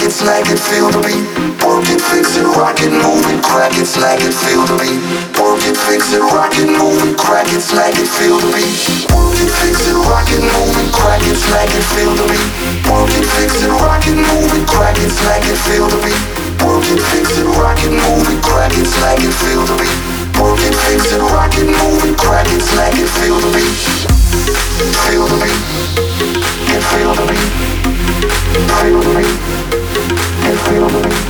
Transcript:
crack it, slag it, feel the beat. Work it, fix it, rock it, move it, crack it, slag it, feel the beat. Work it, fix it, rock it, move it, crack it, slag it, feel the beat. Work it, fix it, rock it, move it, crack it, slag it, feel the beat. Work it, fix it, rock it, move it, crack it, slag it, feel the beat. Work it, fix it, rock it, move it, crack it, slag it, feel the beat. Work it, fix it, rock it, move it, crack it, slag it, feel the beat. Feel the beat. Feel the beat. Feel the beat. Thank you.